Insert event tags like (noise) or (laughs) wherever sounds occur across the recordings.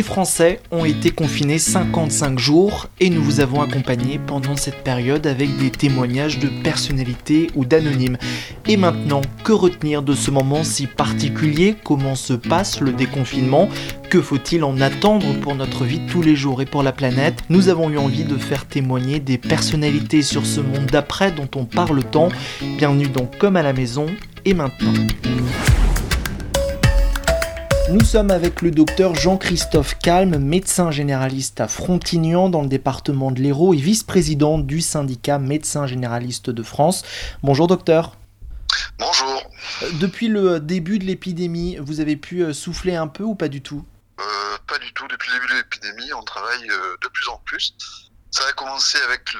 Les Français ont été confinés 55 jours et nous vous avons accompagné pendant cette période avec des témoignages de personnalités ou d'anonymes. Et maintenant, que retenir de ce moment si particulier? Comment se passe le déconfinement? Que faut-il en attendre pour notre vie tous les jours et pour la planète? Nous avons eu envie de faire témoigner des personnalités sur ce monde d'après dont on parle tant. Bienvenue donc Comme à la maison et maintenant. Nous sommes avec le docteur Jean-Christophe Calme, médecin généraliste à Frontignan dans le département de l'Hérault et vice-président du syndicat Médecins généralistes de France. Bonjour docteur. Bonjour. Euh, depuis le début de l'épidémie, vous avez pu euh, souffler un peu ou pas du tout? Euh, Pas du tout. Depuis le début de l'épidémie, on travaille de plus en plus. Ça a commencé avec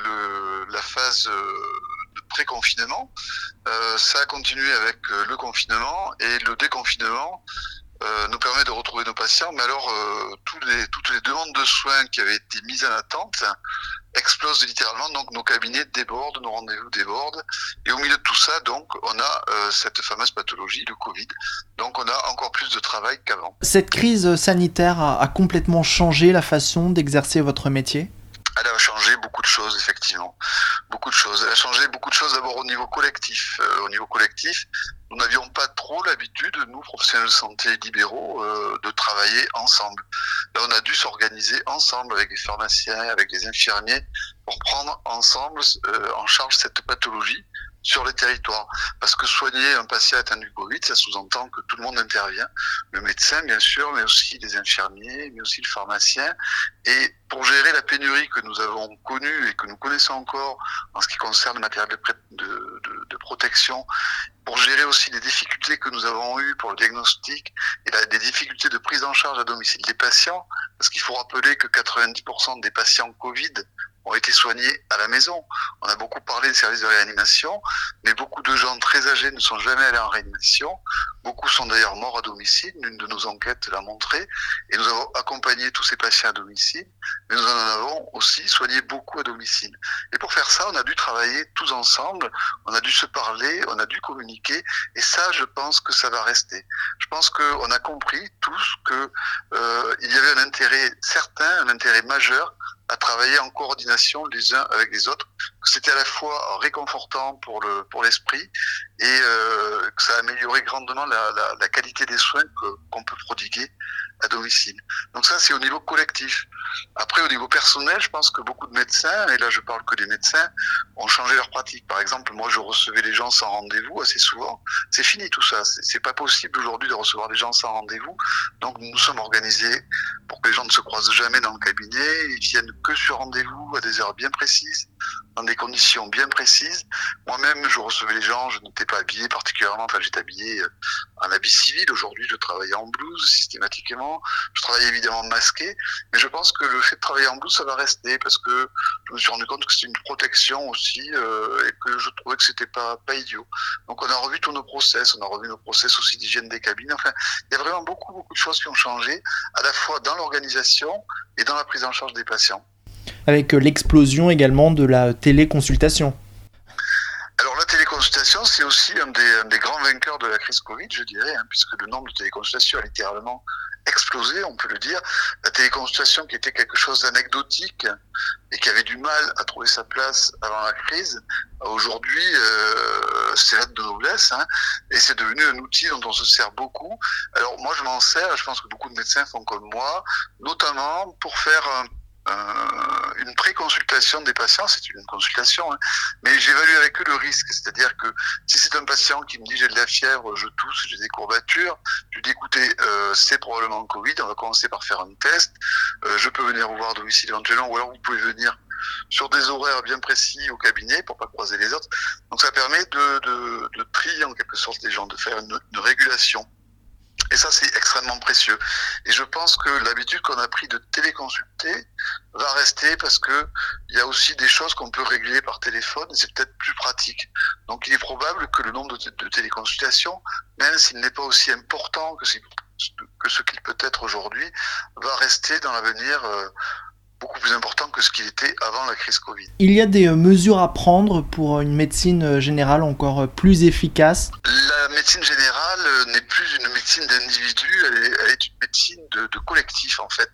la phase de pré-confinement. ça a continué avec le confinement et le déconfinement euh, nous permet de retrouver nos patients. Mais alors, euh, les, toutes les demandes de soins qui avaient été mises en attente explosent littéralement. Donc, nos cabinets débordent, nos rendez-vous débordent. Et au milieu de tout ça, donc, on a euh, cette fameuse pathologie, le Covid. Donc, on a encore plus de travail qu'avant. Cette crise sanitaire a complètement changé la façon d'exercer votre métier? Elle a changé beaucoup de choses, effectivement. Beaucoup de choses. Elle a changé beaucoup de choses d'abord au niveau collectif. Euh, au niveau collectif, nous n'avions pas trop l'habitude, nous, professionnels de santé libéraux, euh, de travailler ensemble. Là, on a dû s'organiser ensemble avec les pharmaciens, avec les infirmiers, pour prendre ensemble euh, en charge cette pathologie sur les territoires. Parce que soigner un patient atteint du Covid, ça sous-entend que tout le monde intervient. Le médecin, bien sûr, mais aussi les infirmiers, mais aussi le pharmacien. Et pour gérer la pénurie que nous avons connue et que nous connaissons encore en ce qui concerne le matériel de, de, protection, pour gérer aussi les difficultés que nous avons eues pour le diagnostic et la, les difficultés de prise en charge à domicile des patients, parce qu'il faut rappeler que 90% des patients Covid ont été soignés à la maison. On a beaucoup parlé des services de réanimation, mais beaucoup de gens très âgés ne sont jamais allés en réanimation. Beaucoup sont d'ailleurs morts à domicile. L'une de nos enquêtes l'a montré. Et nous avons accompagné tous ces patients à domicile, mais nous en avons aussi soigné beaucoup à domicile. Et pour faire ça, on a dû travailler tous ensemble. On a dû se parler, on a dû communiquer. Et ça, je pense que ça va rester. Je pense qu'on a compris tous que euh, y avait un intérêt certain, un intérêt majeur à travailler en coordination les uns avec les autres, que c'était à la fois réconfortant pour le pour l'esprit et euh, que ça a amélioré grandement la, la, la qualité des soins qu'on peut prodiguer à domicile. Donc ça, c'est au niveau collectif. Après, au niveau personnel, je pense que beaucoup de médecins, et là je parle que des médecins, ont changé leur pratique. Par exemple, moi je recevais les gens sans rendez-vous assez souvent. C'est fini tout ça. C'est pas possible aujourd'hui de recevoir des gens sans rendez-vous. Donc nous sommes organisés pour que les gens ne se croisent jamais dans le cabinet. Ils viennent que sur rendez-vous à des heures bien précises, dans des conditions bien précises. Moi-même, je recevais les gens, je n'étais pas habillé particulièrement. Enfin, j'étais habillé euh, en habit civil. Aujourd'hui, je travaille en blouse systématiquement. Je travaille évidemment masqué, mais je pense que le fait de travailler en blouse, ça va rester parce que je me suis rendu compte que c'était une protection aussi euh, et que je trouvais que c'était pas pas idiot. Donc on a revu tous nos process, on a revu nos process aussi d'hygiène des cabines. Enfin, il y a vraiment beaucoup beaucoup de choses qui ont changé, à la fois dans l'organisation et dans la prise en charge des patients. Avec euh, l'explosion également de la téléconsultation. Alors la téléconsultation, c'est aussi un des, grands vainqueurs de la crise Covid, je dirais, hein, puisque le nombre de téléconsultations a littéralement explosé, on peut le dire. La téléconsultation qui était quelque chose d'anecdotique et qui avait du mal à trouver sa place avant la crise, aujourd'hui, euh, c'est l'acte de noblesse, hein, et c'est devenu un outil dont on se sert beaucoup. Alors moi, je m'en sers, je pense que beaucoup de médecins font comme moi, notamment pour faire une pré-consultation des patients, c'est une consultation, hein, mais j'évalue avec eux le risque. C'est-à-dire que si c'est un patient qui me dit j'ai de la fièvre, je tousse, j'ai des courbatures, je dis écoutez, euh, c'est probablement le Covid, on va commencer par faire un test, euh, je peux venir vous voir à domicile éventuellement, ou alors vous pouvez venir sur des horaires bien précis au cabinet pour pas croiser les autres. Donc ça permet de, trier en quelque sorte les gens, de faire une régulation. Et ça, c'est extrêmement précieux. Et je pense que l'habitude qu'on a pris de téléconsulter va rester parce que il y a aussi des choses qu'on peut régler par téléphone et c'est peut-être plus pratique. Donc, il est probable que le nombre de, de téléconsultations, même s'il n'est pas aussi important que, que ce qu'il peut être aujourd'hui, va rester dans l'avenir euh, beaucoup plus important que ce qu'il était avant la crise Covid. Il y a des euh, mesures à prendre pour une médecine euh, générale encore plus efficace? La médecine générale n'est plus une médecine d'individu, elle, est, une médecine de, collectif en fait.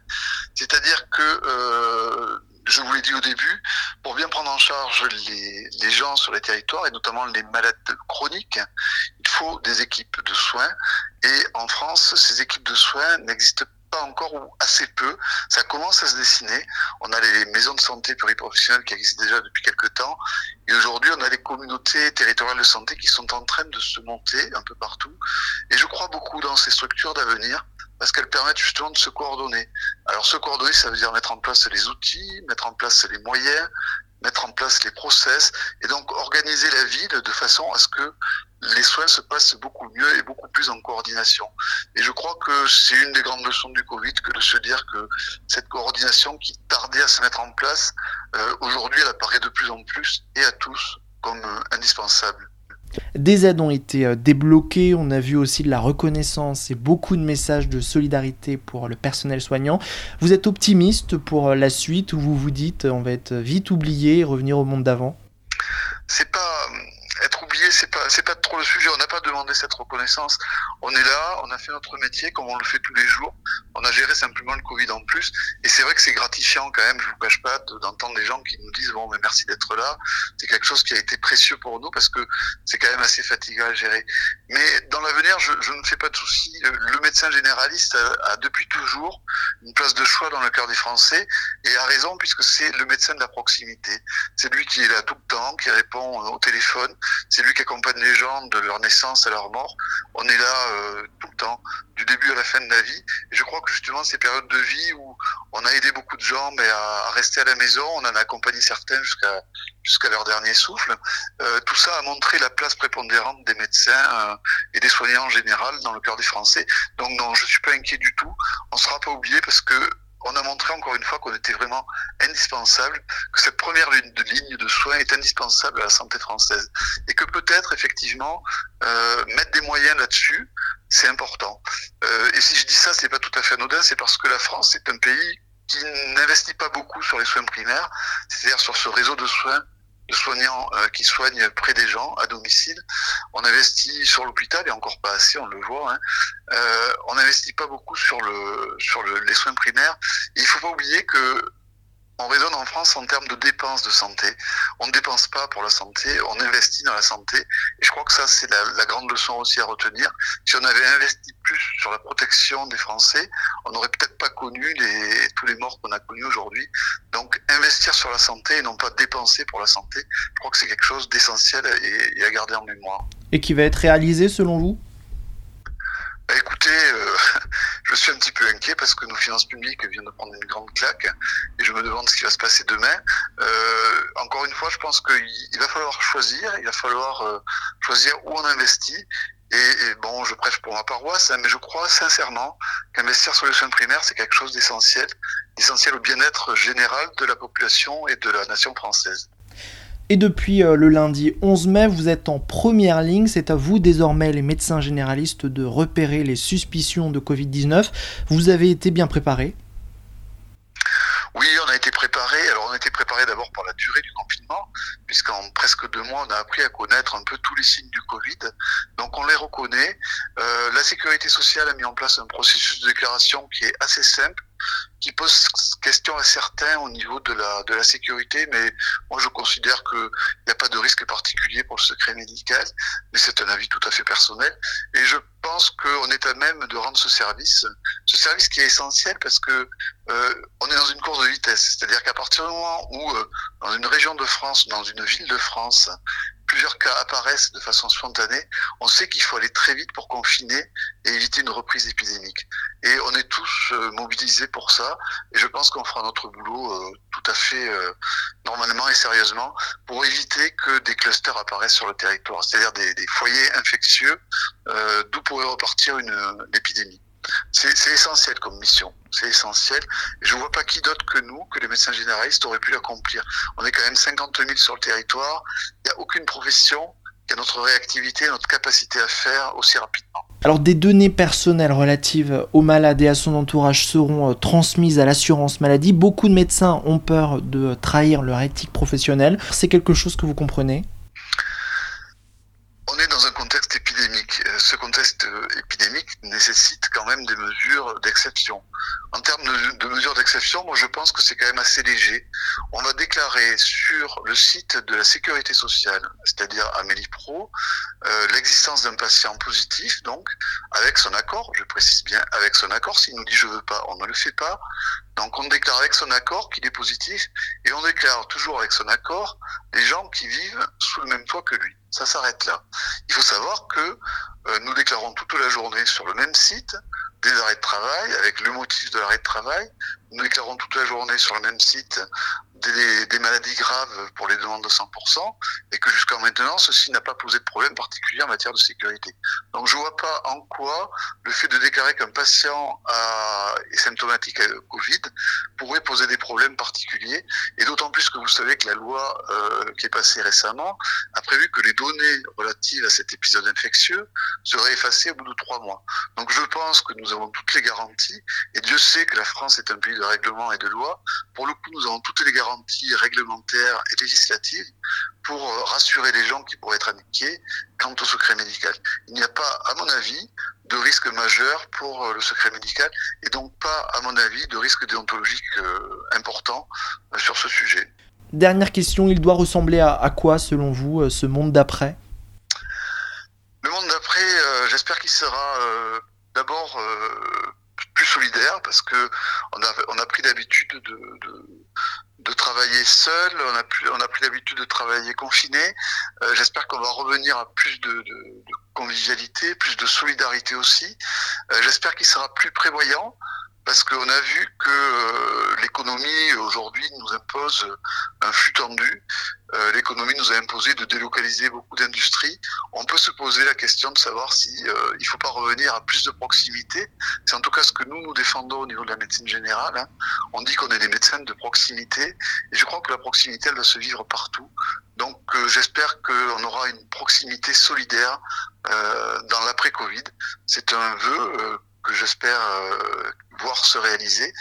C'est-à-dire que, euh, je vous l'ai dit au début, pour bien prendre en charge les, gens sur les territoires et notamment les malades chroniques, il faut des équipes de soins. Et en France, ces équipes de soins n'existent encore ou assez peu. Ça commence à se dessiner. On a les maisons de santé pluriprofessionnelles qui existent déjà depuis quelques temps. Et aujourd'hui, on a les communautés territoriales de santé qui sont en train de se monter un peu partout. Et je crois beaucoup dans ces structures d'avenir parce qu'elles permettent justement de se coordonner. Alors se coordonner, ça veut dire mettre en place les outils, mettre en place les moyens, mettre en place les process et donc organiser la ville de façon à ce que les soins se passent beaucoup mieux et beaucoup plus en coordination. Et je crois que c'est une des grandes leçons du Covid que de se dire que cette coordination qui tardait à se mettre en place, euh, aujourd'hui elle apparaît de plus en plus et à tous comme euh, indispensable. Des aides ont été euh, débloquées, on a vu aussi de la reconnaissance et beaucoup de messages de solidarité pour le personnel soignant. Vous êtes optimiste pour la suite ou vous vous dites on va être vite oublié et revenir au monde d'avant? C'est pas être oublié, c'est pas c'est pas trop le sujet. On n'a pas demandé cette reconnaissance. On est là, on a fait notre métier comme on le fait tous les jours. On a géré simplement le Covid en plus. Et c'est vrai que c'est gratifiant quand même. Je vous cache pas d'entendre des gens qui nous disent bon, mais merci d'être là. C'est quelque chose qui a été précieux pour nous parce que c'est quand même assez fatigant à gérer. Mais dans l'avenir, je, ne fais pas de soucis. Le médecin généraliste a, a, depuis toujours une place de choix dans le cœur des Français et a raison puisque c'est le médecin de la proximité. C'est lui qui est là tout le temps, qui répond au téléphone c'est lui qui accompagne les gens de leur naissance à leur mort. On est là euh, tout le temps, du début à la fin de la vie. Et je crois que justement ces périodes de vie où on a aidé beaucoup de gens mais à, rester à la maison, on en a accompagné certains jusqu'à jusqu'à leur dernier souffle. Euh, tout ça a montré la place prépondérante des médecins euh, et des soignants en général dans le cœur des Français. Donc non, je suis pas inquiet du tout. On sera pas oublié parce que on a montré encore une fois qu'on était vraiment indispensable, que cette première ligne de, soins est indispensable à la santé française. Et que peut-être, effectivement, euh, mettre des moyens là-dessus, c'est important. Euh, et si je dis ça, c'est pas tout à fait anodin, c'est parce que la France est un pays qui n'investit pas beaucoup sur les soins primaires, c'est-à-dire sur ce réseau de soins de soignants euh, qui soignent près des gens, à domicile. On investit sur l'hôpital et encore pas assez, on le voit. Hein. Euh, on n'investit pas beaucoup sur le sur le, les soins primaires. Et il faut pas oublier que on raisonne en France en termes de dépenses de santé. On ne dépense pas pour la santé, on investit dans la santé. Et je crois que ça, c'est la, grande leçon aussi à retenir. Si on avait investi plus sur la protection des Français, on n'aurait peut-être pas connu tous les morts qu'on a connus aujourd'hui. Donc, investir sur la santé et non pas dépenser pour la santé, je crois que c'est quelque chose d'essentiel et, à garder en mémoire. Et qui va être réalisé selon vous? Bah, écoutez, euh, (laughs) je suis un petit peu inquiet parce que nos finances publiques viennent de prendre une grande claque et je me demande ce qui va se passer demain. Euh, encore une fois, je pense qu'il va falloir choisir, il va falloir euh, choisir où on investit. Et, bon, je prêche pour ma paroisse, hein, mais je crois sincèrement qu'investir sur les soins primaires, c'est quelque chose d'essentiel, essentiel au bien-être général de la population et de la nation française. Et depuis euh, le lundi 11 mai, vous êtes en première ligne. C'est à vous désormais, les médecins généralistes, de repérer les suspicions de Covid-19. Vous avez été bien préparés? Oui, on a été préparé. Alors, on a été préparé d'abord par la durée du confinement, puisqu'en presque deux mois, on a appris à connaître un peu tous les signes du Covid. Donc, on les reconnaît. Euh, la sécurité sociale a mis en place un processus de déclaration qui est assez simple, qui pose question à certains au niveau de la, de la sécurité, mais moi je considère qu'il n'y a pas de risque particulier pour le secret médical, mais c'est un avis tout à fait personnel. Et je pense qu'on est à même de rendre ce service, ce service qui est essentiel parce que euh, on est dans une course de vitesse, c'est-à-dire qu'à partir du moment où euh, dans une région de France, dans une ville de France, cas apparaissent de façon spontanée, on sait qu'il faut aller très vite pour confiner et éviter une reprise épidémique. Et on est tous euh, mobilisés pour ça. Et je pense qu'on fera notre boulot euh, tout à fait euh, normalement et sérieusement pour éviter que des clusters apparaissent sur le territoire, c'est-à-dire des, foyers infectieux d'où pourrait repartir une, épidémie. C'est essentiel comme mission, c'est essentiel. Et je ne vois pas qui d'autre que nous, que les médecins généralistes, auraient pu l'accomplir. On est quand même 50 000 sur le territoire. Il n'y a aucune profession qui a notre réactivité, notre capacité à faire aussi rapidement. Alors des données personnelles relatives au malade et à son entourage seront euh, transmises à l'assurance maladie. Beaucoup de médecins ont peur de trahir leur éthique professionnelle. C'est quelque chose que vous comprenez? Ce contexte épidémique nécessite quand même des mesures d'exception. En termes de, mesures d'exception, moi je pense que c'est quand même assez léger. On va déclarer sur le site de la sécurité sociale, c'est-à-dire Amélie Pro, euh, l'existence d'un patient positif, donc avec son accord, je précise bien avec son accord, s'il nous dit je veux pas, on ne le fait pas. Donc on déclare avec son accord qu'il est positif et on déclare toujours avec son accord les gens qui vivent sous le même toit que lui. Ça s'arrête là. Il faut savoir que euh, nous déclarons toute la journée sur le même site des arrêts de travail avec le motif de l'arrêt de travail. Nous déclarons toute la journée sur le même site des, maladies graves pour les demandes de 100% et que jusqu'à maintenant, ceci n'a pas posé de problème particulier en matière de sécurité. Donc je vois pas en quoi le fait de déclarer qu'un patient est symptomatique à Covid pourrait poser des problèmes particuliers et d'autant plus que vous savez que la loi euh, qui est passée récemment a prévu que les données relatives à cet épisode infectieux seraient effacées au bout de trois mois. Donc je pense que nous avons toutes les garanties et Dieu sait que la France est un pays de règlement et de loi. Pour le coup, nous avons toutes les garanties garanties réglementaires et législatives pour euh, rassurer les gens qui pourraient être inquiets quant au secret médical. Il n'y a pas, à mon avis, de risque majeur pour euh, le secret médical et donc pas, à mon avis, de risque déontologique euh, important sur ce sujet. Dernière question, il doit ressembler à, quoi, selon vous, ce monde d'après? Le monde d'après, j'espère qu'il sera d'abord plus solidaire parce que on a, on a pris l'habitude de, de seul, on a, plus, on a pris l'habitude de travailler confiné. Euh, j'espère qu'on va revenir à plus de, convivialité, plus de solidarité aussi. Euh, j'espère qu'il sera plus prévoyant parce qu'on a vu que euh, l'économie aujourd'hui nous impose un flux tendu. Euh, l'économie nous a imposé de délocaliser beaucoup d'industries. On peut se poser la question de savoir si euh, il faut pas revenir à plus de proximité. C'est en tout cas ce que nous nous défendons au niveau de la médecine générale. Hein. On dit qu'on est des médecins de proximité et je crois que la proximité elle va se vivre partout. Donc j'espère qu'on aura une proximité solidaire dans l'après-Covid. C'est un vœu que j'espère euh, voir se réaliser.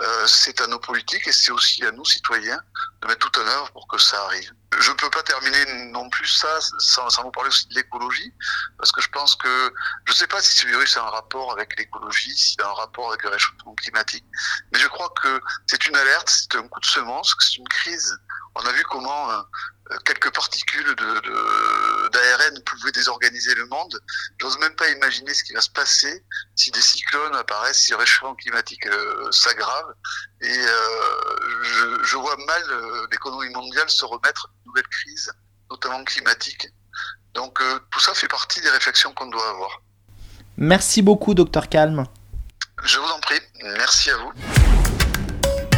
Euh, c'est à nos politiques et c'est aussi à nous, citoyens, de mettre tout en œuvre pour que ça arrive. Je ne peux pas terminer non plus ça sans, vous parler aussi de l'écologie, parce que je pense que, je ne sais pas si ce virus a un rapport avec l'écologie, s'il a un rapport avec le réchauffement climatique, mais je crois que c'est une alerte, c'est un coup de semence, c'est une crise. On a vu comment euh, quelques particules de, pouvaient désorganiser le monde. J'ose même pas imaginer ce qui va se passer si des cyclones apparaissent, si le réchauffement climatique euh, s'aggrave. Et euh, je, vois mal euh, l'économie mondiale se remettre de nouvelles crises, notamment climatiques. Donc tout ça fait partie des réflexions qu'on doit avoir. Merci beaucoup, docteur Calme. Je vous en prie. Merci à vous.